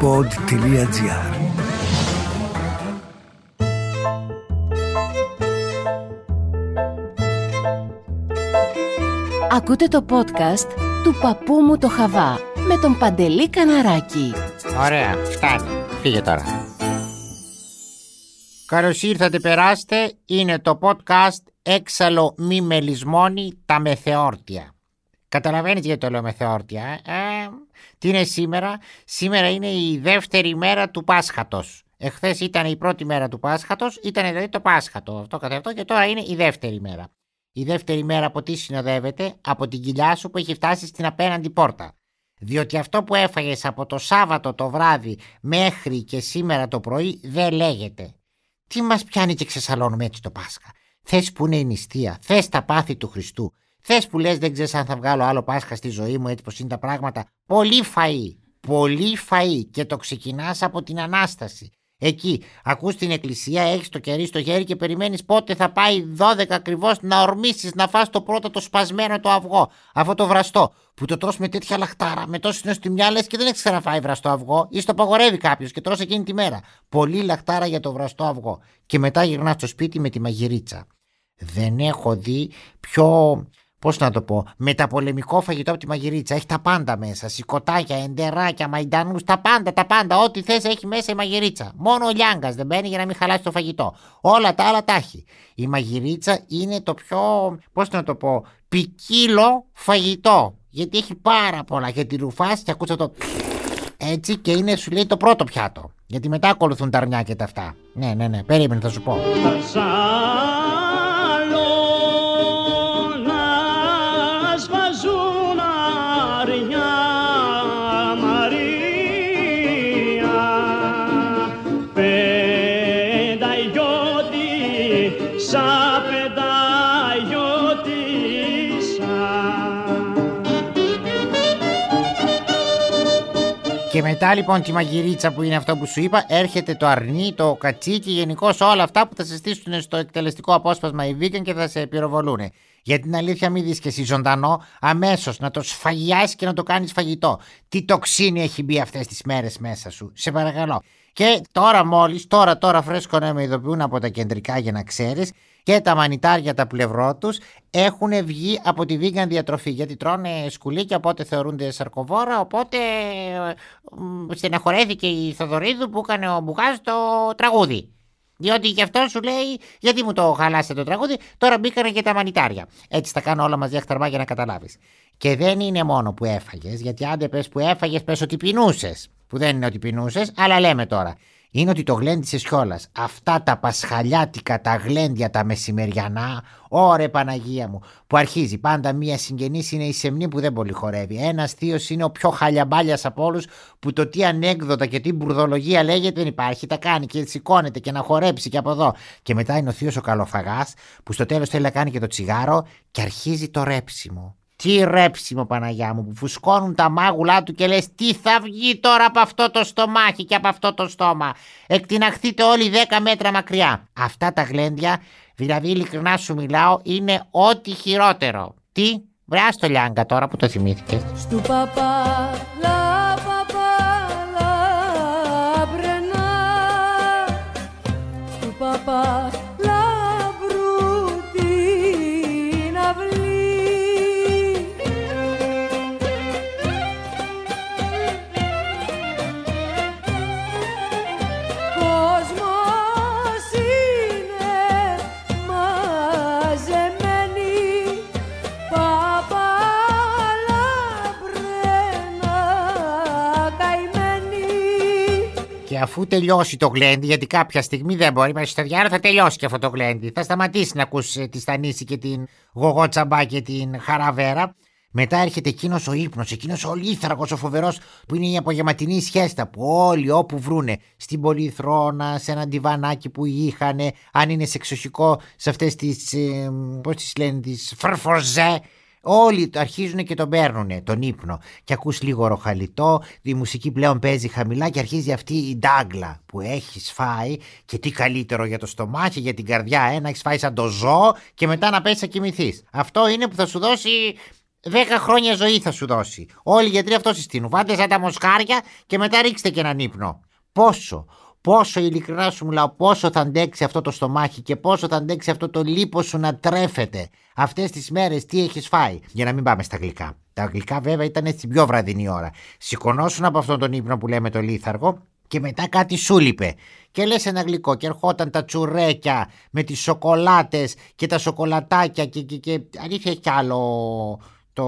pod.gr Ακούτε το podcast του παππού μου το Χαβά με τον Παντελή Καναράκη. Ωραία, φτάνει. Φύγε τώρα. Καλώς ήρθατε, περάστε. Είναι το podcast Έξαλλο μη μελισμόνι τα μεθεόρτια. Καταλαβαίνεις γιατί το λέω μεθεόρτια, ε; ε τι είναι σήμερα; Σήμερα είναι η δεύτερη μέρα του Πάσχατος. Εχθές ήταν η πρώτη μέρα του Πάσχατος, ήταν δηλαδή το Πάσχατο αυτό καθ' αυτό και τώρα είναι η δεύτερη μέρα. Η δεύτερη μέρα από τι συνοδεύεται, από την κοιλιά σου που έχει φτάσει στην απέναντι πόρτα. Διότι αυτό που έφαγες από το Σάββατο το βράδυ μέχρι και σήμερα το πρωί δεν λέγεται. Τι μας πιάνει και ξεσαλώνουμε έτσι το Πάσχα; Θες που είναι η νηστεία, θες τα πάθη του Χριστού. Θες που λες δεν ξέρεις αν θα βγάλω άλλο Πάσχα στη ζωή μου έτσι πως είναι τα πράγματα. Πολύ φαΐ, πολύ φαΐ και το ξεκινάς από την Ανάσταση. Εκεί ακούς την εκκλησία, έχεις το κερί στο χέρι και περιμένεις πότε θα πάει 12 ακριβώς να ορμήσεις να φας το πρώτο το σπασμένο το αυγό, αυτό το βραστό, που το τρως με τέτοια λαχτάρα, με τόση νοστιμιά λες και δεν έχεις ξαναφάει βραστό αυγό ή στο παγορεύει κάποιος και τρως εκείνη τη μέρα. Πολύ λαχτάρα για το βραστό αυγό. Και μετά γυρνάς στο σπίτι με τη μαγειρίτσα. Δεν έχω δει πιο Πώς να το πω, μεταπολεμικό φαγητό από τη μαγειρίτσα. Έχει τα πάντα μέσα. Σηκωτάκια, εντεράκια, μαϊντανούς, τα πάντα, τα πάντα. Ό,τι θες έχει μέσα η μαγειρίτσα. Μόνο ο Λιάγκας δεν μπαίνει για να μην χαλάσει το φαγητό. Όλα τα άλλα τα έχει. Η μαγειρίτσα είναι το πιο, πώς να το πω, ποικίλο φαγητό. Γιατί έχει πάρα πολλά. Γιατί ρουφάς και ακούσα το. Έτσι και είναι, σου λέει το πρώτο πιάτο. Γιατί μετά ακολουθούν τα αρνιά και τα αυτά. Ναι, ναι, ναι, περίμενε, θα σου πω. Και μετά λοιπόν τη μαγειρίτσα που είναι αυτό που σου είπα, έρχεται το αρνί, το κατσίκι, γενικώ όλα αυτά που θα σε στήσουν στο εκτελεστικό απόσπασμα οι βίγκαν και θα σε πυροβολούν. Για την αλήθεια, μην δεις και εσύ ζωντανό, αμέσως να το σφαγιάσεις και να το κάνεις φαγητό. Τι τοξίνη έχει μπει αυτές τις μέρες μέσα σου. Σε παρακαλώ. Και τώρα μόλις, τώρα τώρα φρέσκο να με ειδοποιούν από τα κεντρικά για να ξέρεις, και τα μανιτάρια τα πλευρό τους έχουν βγει από τη vegan διατροφή γιατί τρώνε σκουλίκια οπότε θεωρούνται σαρκοβόρα οπότε στεναχωρέθηκε η Θοδωρίδου που έκανε ο Μπουγάς το τραγούδι. Διότι γι' αυτό σου λέει, γιατί μου το χαλάσετε το τραγούδι, τώρα μπήκανε και τα μανιτάρια. Έτσι τα κάνω όλα μαζί αχταρμά για να καταλάβεις. Και δεν είναι μόνο που έφαγες, γιατί άντε πες που έφαγες, πες ότι πεινούσες. Που δεν είναι ότι πεινούσες, αλλά λέμε τώρα είναι ότι το γλέντισε κιόλα. Αυτά τα πασχαλιάτικα, τα γλέντια, τα μεσημεριανά, ωρε Παναγία μου, που αρχίζει πάντα μία συγγενής είναι η σεμνή που δεν πολύ χορεύει. Ένας θείος είναι ο πιο χαλιαμπάλιας από όλους, που το τι ανέκδοτα και τι μπουρδολογία λέγεται δεν υπάρχει. Τα κάνει και σηκώνεται και να χορέψει και από εδώ. Και μετά είναι ο θείος ο καλοφαγάς, που στο τέλος θέλει να κάνει και το τσιγάρο και αρχίζει το ρέψιμο. Τι ρέψιμο Παναγιά μου που φουσκώνουν τα μάγουλά του και λες τι θα βγει τώρα από αυτό το στομάχι και από αυτό το στόμα; Εκτιναχθείτε όλοι 10 μέτρα μακριά. Αυτά τα γλέντια, δηλαδή ειλικρινά σου μιλάω, είναι ό,τι χειρότερο. Τι, βρεά το λιάγκα τώρα που το θυμήθηκες. Στου παπά, λα, παπά, λα, μπρενά. Στου παπά, αφού τελειώσει το γλέντι, γιατί κάποια στιγμή δεν μπορεί, μέσα στο διάρο θα τελειώσει και αυτό το γλέντι. Θα σταματήσει να ακούσει ε, τη Στανίση και την Γογό Τσαμπά και την Χαραβέρα. Μετά έρχεται εκείνος ο ύπνος, εκείνος ο λίθαργο, ο φοβερός, που είναι η απογευματινή σχέστα που όλοι όπου βρούνε, στην Πολυθρόνα, σε ένα διβανάκι που είχαν, αν είναι σε εξοχικό, σε αυτές τις. Ε, Πώς τις λένε, τις φρφοζέ, Όλοι αρχίζουν και τον παίρνουν τον ύπνο. Και ακούς λίγο ροχαλιτό, η μουσική πλέον παίζει χαμηλά και αρχίζει αυτή η ντάγκλα που έχεις φάει. Και τι καλύτερο για το στομάχι, για την καρδιά, ένα έχεις φάει σαν το ζώο και μετά να πέσει να κοιμηθείς. Αυτό είναι που θα σου δώσει Δέκα χρόνια ζωή θα σου δώσει. Όλοι οι γιατροί αυτό συστήνουν. Βάλτε σαν τα μοσχάρια και μετά ρίξτε και έναν ύπνο. Πόσο, πόσο ειλικρινά σου μιλάω, πόσο θα αντέξει αυτό το στομάχι και πόσο θα αντέξει αυτό το λίπο σου να τρέφεται. Αυτές τις μέρες τι έχεις φάει; Για να μην πάμε στα γλυκά. Τα γλυκά βέβαια ήταν στην πιο βραδινή ώρα. Σηκωνόσουν από αυτόν τον ύπνο που λέμε το λίθαργο και μετά κάτι σου λείπε. Και λες ένα γλυκό και ερχόταν τα τσουρέκια με τις σοκολάτες και τα σοκολατάκια και, και, και αλήθεια έχει κι άλλο το,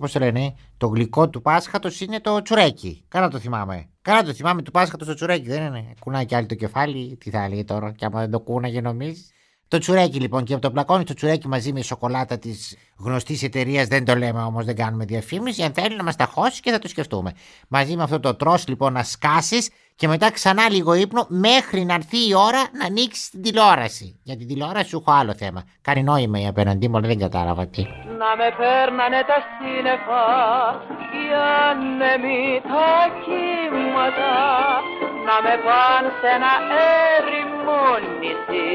πώς το λένε, το γλυκό του Πάσχατος είναι το τσουρέκι. Καλά το θυμάμαι. Καλά το θυμάμαι του Πάσχατος το τσουρέκι, δεν είναι. Κουνάει κι άλλο το κεφάλι, τι θα έλεγε τώρα, και άμα δεν το κούναγε νομίζεις. Το τσουρέκι λοιπόν και από το πλακώνει το τσουρέκι μαζί με σοκολάτα της γνωστής εταιρείας, δεν το λέμε όμως, δεν κάνουμε διαφήμιση. Αν θέλει να μας τα χώσει και θα το σκεφτούμε. Μαζί με αυτό το τρώ λοιπόν να σκάσεις και μετά ξανά λίγο ύπνο μέχρι να έρθει η ώρα να ανοίξεις την τηλεόραση. Για την τηλεόραση σου έχω άλλο θέμα. Κάνει νόημα η απέναντί μου, αλλά δεν κατάλαβα τι. Να με παίρνανε τα σύννεφα κι ανέμοι τα κύματα να με πάνε σε ένα έρημο νησί.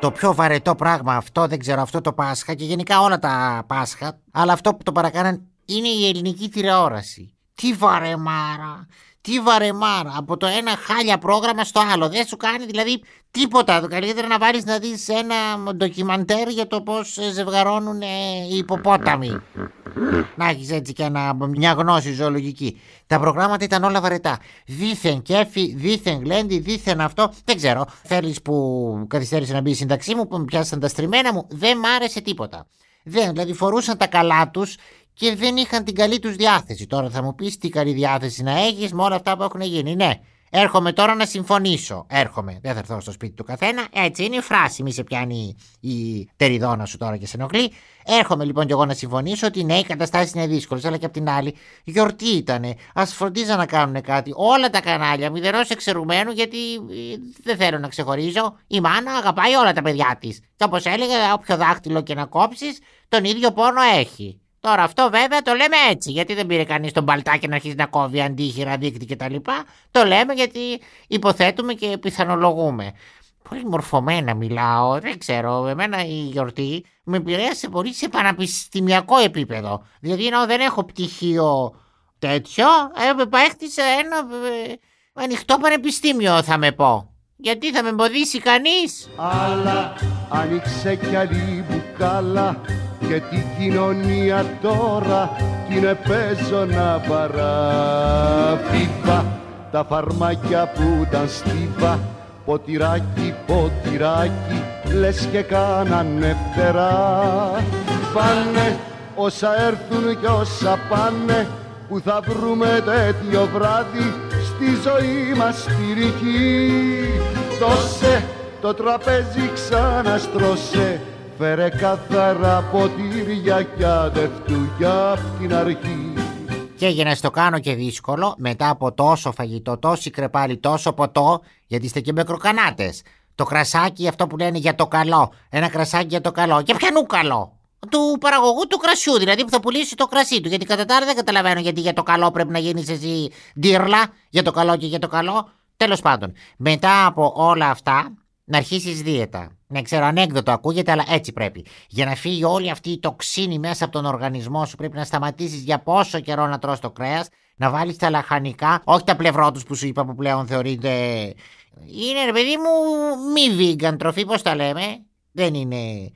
Το πιο βαρετό πράγμα αυτό, δεν ξέρω, αυτό το Πάσχα και γενικά όλα τα Πάσχα, αλλά αυτό που το παρακάναν είναι η ελληνική τηλεόραση. Τι βαρεμάρα, τι βαρεμάρα. Από το ένα χάλια πρόγραμμα στο άλλο. Δεν σου κάνει δηλαδή τίποτα. Το καλύτερο να βάλεις να δεις ένα ντοκιμαντέρ για το πώς ζευγαρώνουν ε, οι υποπόταμοι. Να έχεις έτσι και ένα, μια γνώση ζωολογική. Τα προγράμματα ήταν όλα βαρετά. Δίθεν κέφι, δίθεν γλέντι, δίθεν αυτό. Δεν ξέρω. Θέλεις που καθυστέρησε να μπει η σύνταξή μου, που με πιάσαν τα στριμμένα μου. Δεν μ' άρεσε τίποτα. Δεν, δηλαδή φορούσαν τα καλά τους και δεν είχαν την καλή τους διάθεση. Τώρα θα μου πεις τι καλή διάθεση να έχεις με όλα αυτά που έχουν γίνει. Ναι, έρχομαι τώρα να συμφωνήσω. Έρχομαι. Δεν θα έρθω στο σπίτι του καθένα. Έτσι είναι η φράση. Μη σε πιάνει η τεριδόνα σου τώρα και σε ενοχλεί. Έρχομαι λοιπόν κι εγώ να συμφωνήσω ότι ναι, οι καταστάσει είναι δύσκολε, αλλά και απ' την άλλη, γιορτή ήταν. Α φροντίζα να κάνουν κάτι. Όλα τα κανάλια, μηδενό εξαιρουμένου, γιατί ε, δεν θέλω να ξεχωρίζω. Η μάνα αγαπάει όλα τα παιδιά της. Και όπως έλεγε, όποιο δάχτυλο και να κόψεις, τον ίδιο πόνο έχει. Τώρα αυτό βέβαια το λέμε έτσι, γιατί δεν πήρε κανείς τον παλτάκι να αρχίσει να κόβει αντίχειρα, δίκτυ κτλ. Το λέμε γιατί υποθέτουμε και πιθανολογούμε. Πολύ μορφωμένα μιλάω, δεν ξέρω. Εμένα η γιορτή με επηρέασε πολύ σε πανεπιστημιακό επίπεδο. Δηλαδή ενώ δεν έχω πτυχίο τέτοιο, ε, έκτισα ένα ε, ανοιχτό πανεπιστήμιο θα με πω. Γιατί θα με εμποδίσει κανείς; Αλλά άνοιξε κι άλλη μπουκάλα και την κοινωνία τώρα την παίζω να παραφίβα. Τα φαρμάκια που ήταν στίβα ποτηράκι, ποτηράκι λες και κάνανε φτερά. Πάνε όσα έρθουν και όσα πάνε που θα βρούμε τέτοιο βράδυ στη ζωή μας ρηχή. Δώσε το τραπέζι ξαναστρώσε Φέρε καθαρά ποτήρια κι αδευτού για απ' την αρχή και για να στο κάνω και δύσκολο, μετά από τόσο φαγητό, τόση κρεπάλι, τόσο ποτό, γιατί είστε και μικροκανάτε. Το κρασάκι, αυτό που λένε για το καλό. Ένα κρασάκι για το καλό. Για ποιανού καλό. Του παραγωγού του κρασιού, δηλαδή που θα πουλήσει το κρασί του. Γιατί κατά τα άλλα δεν καταλαβαίνω γιατί για το καλό πρέπει να γίνεις εσύ ντύρλα. Για το καλό και για το καλό. Τέλος πάντων, μετά από όλα αυτά, να αρχίσεις δίαιτα. Ναι, ξέρω, ανέκδοτο ακούγεται, αλλά έτσι πρέπει. Για να φύγει όλη αυτή η τοξίνη μέσα από τον οργανισμό σου, πρέπει να σταματήσεις για πόσο καιρό να τρως το κρέας, να βάλεις τα λαχανικά, όχι τα πλευρό τους που σου είπα που πλέον θεωρείται. Είναι ρε παιδί μου, μη vegan τροφή, πώς τα λέμε; Δεν είναι.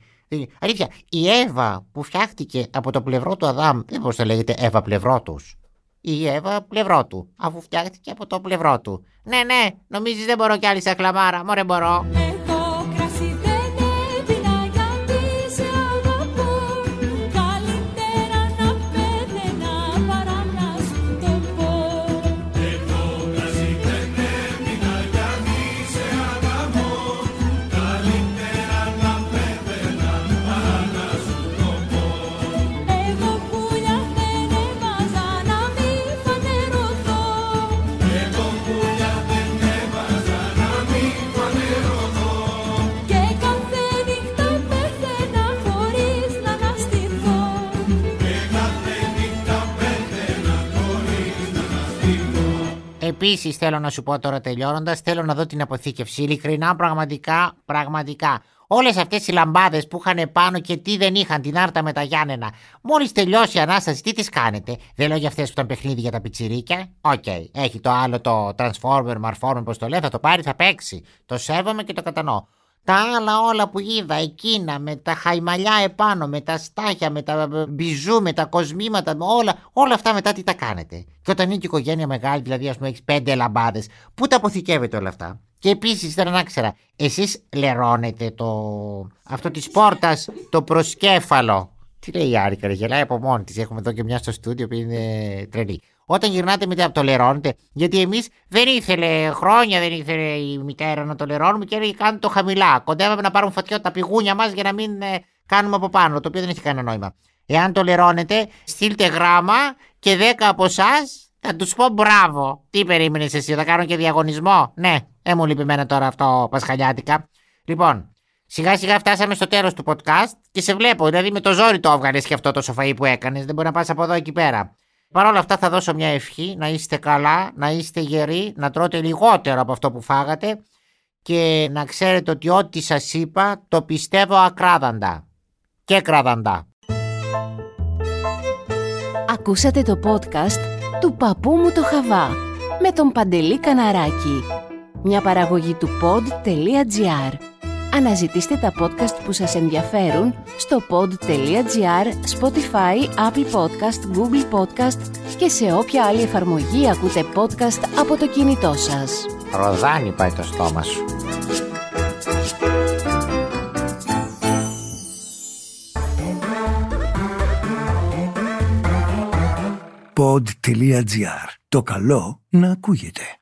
Αλήθεια, η Εύα που φτιάχτηκε από το πλευρό του Αδάμ, δεν πώς το λέγεται Εύα πλευρό τους. Η Εύα πλευρό του, αφού φτιάχτηκε από το πλευρό του. Ναι, ναι, νομίζεις δεν μπορώ κι άλλη σαν κλαμάρα, μωρέ μπορώ. Επίσης, θέλω να σου πω τώρα τελειώνοντας, θέλω να δω την αποθήκευση. Ειλικρινά, πραγματικά, πραγματικά. Όλες αυτές οι λαμπάδες που είχαν πάνω και τι δεν είχαν, την Άρτα με τα Γιάννενα. Μόλις τελειώσει η ανάσταση, τι τις κάνετε; Δεν λέω για αυτές που ήταν παιχνίδι για τα πιτσιρίκια. Οκ, έχει το άλλο το Transformer, Marformer, πώς το λέει, θα το πάρει, θα παίξει. Το σέβομαι και το κατανοώ. Τα άλλα όλα που είδα εκείνα με τα χαϊμαλιά επάνω, με τα στάχια, με τα μπιζού, με τα κοσμήματα, με όλα, όλα αυτά μετά τι τα κάνετε; Και όταν είναι και η οικογένεια μεγάλη, δηλαδή ας πούμε έχεις πέντε λαμπάδες, πού τα αποθηκεύετε όλα αυτά; Και επίσης ήθελα να ξέρα, εσείς λερώνετε το. αυτό της πόρτας, το προσκέφαλο; Τι λέει η Άρικα, ρε, γελάει από μόνη της. Έχουμε εδώ και μια στο στούντιο που είναι τρελή. Όταν γυρνάτε μετά από το λερώνετε, γιατί εμείς δεν ήθελε χρόνια, δεν ήθελε η μητέρα να το λερώνουμε και έλεγε κάντε το χαμηλά. Κοντεύαμε να πάρουν φωτιά τα πηγούνια μας για να μην ε, κάνουμε από πάνω, το οποίο δεν έχει κανένα νόημα. Εάν το λερώνετε, στείλτε γράμμα και δέκα από εσάς θα τους πω μπράβο. Τι περίμενες εσύ, θα κάνω και διαγωνισμό; Ναι, ε, μου λείπει εμένα τώρα αυτό πασχαλιάτικα. Λοιπόν, σιγά σιγά φτάσαμε στο τέλος του podcast και σε βλέπω. Δηλαδή με το ζόρι το έβγαλες και αυτό το σοφαί που έκανες. Δεν μπορεί να πας από εδώ εκεί πέρα. Παρ' όλα αυτά θα δώσω μια ευχή να είστε καλά, να είστε γεροί, να τρώτε λιγότερο από αυτό που φάγατε και να ξέρετε ότι ό,τι σας είπα το πιστεύω ακράδαντα και κραδαντά. Ακούσατε το podcast του παππού μου το Χαβά με τον Παντελή Καναράκη. Μια παραγωγή του pod.gr. Αναζητήστε τα podcast που σας ενδιαφέρουν στο pod.gr, Spotify, Apple Podcast, Google Podcast και σε όποια άλλη εφαρμογή ακούτε podcast από το κινητό σας. Ροδάνι πάει το στόμα σου. pod.gr. Το καλό να ακούγεται.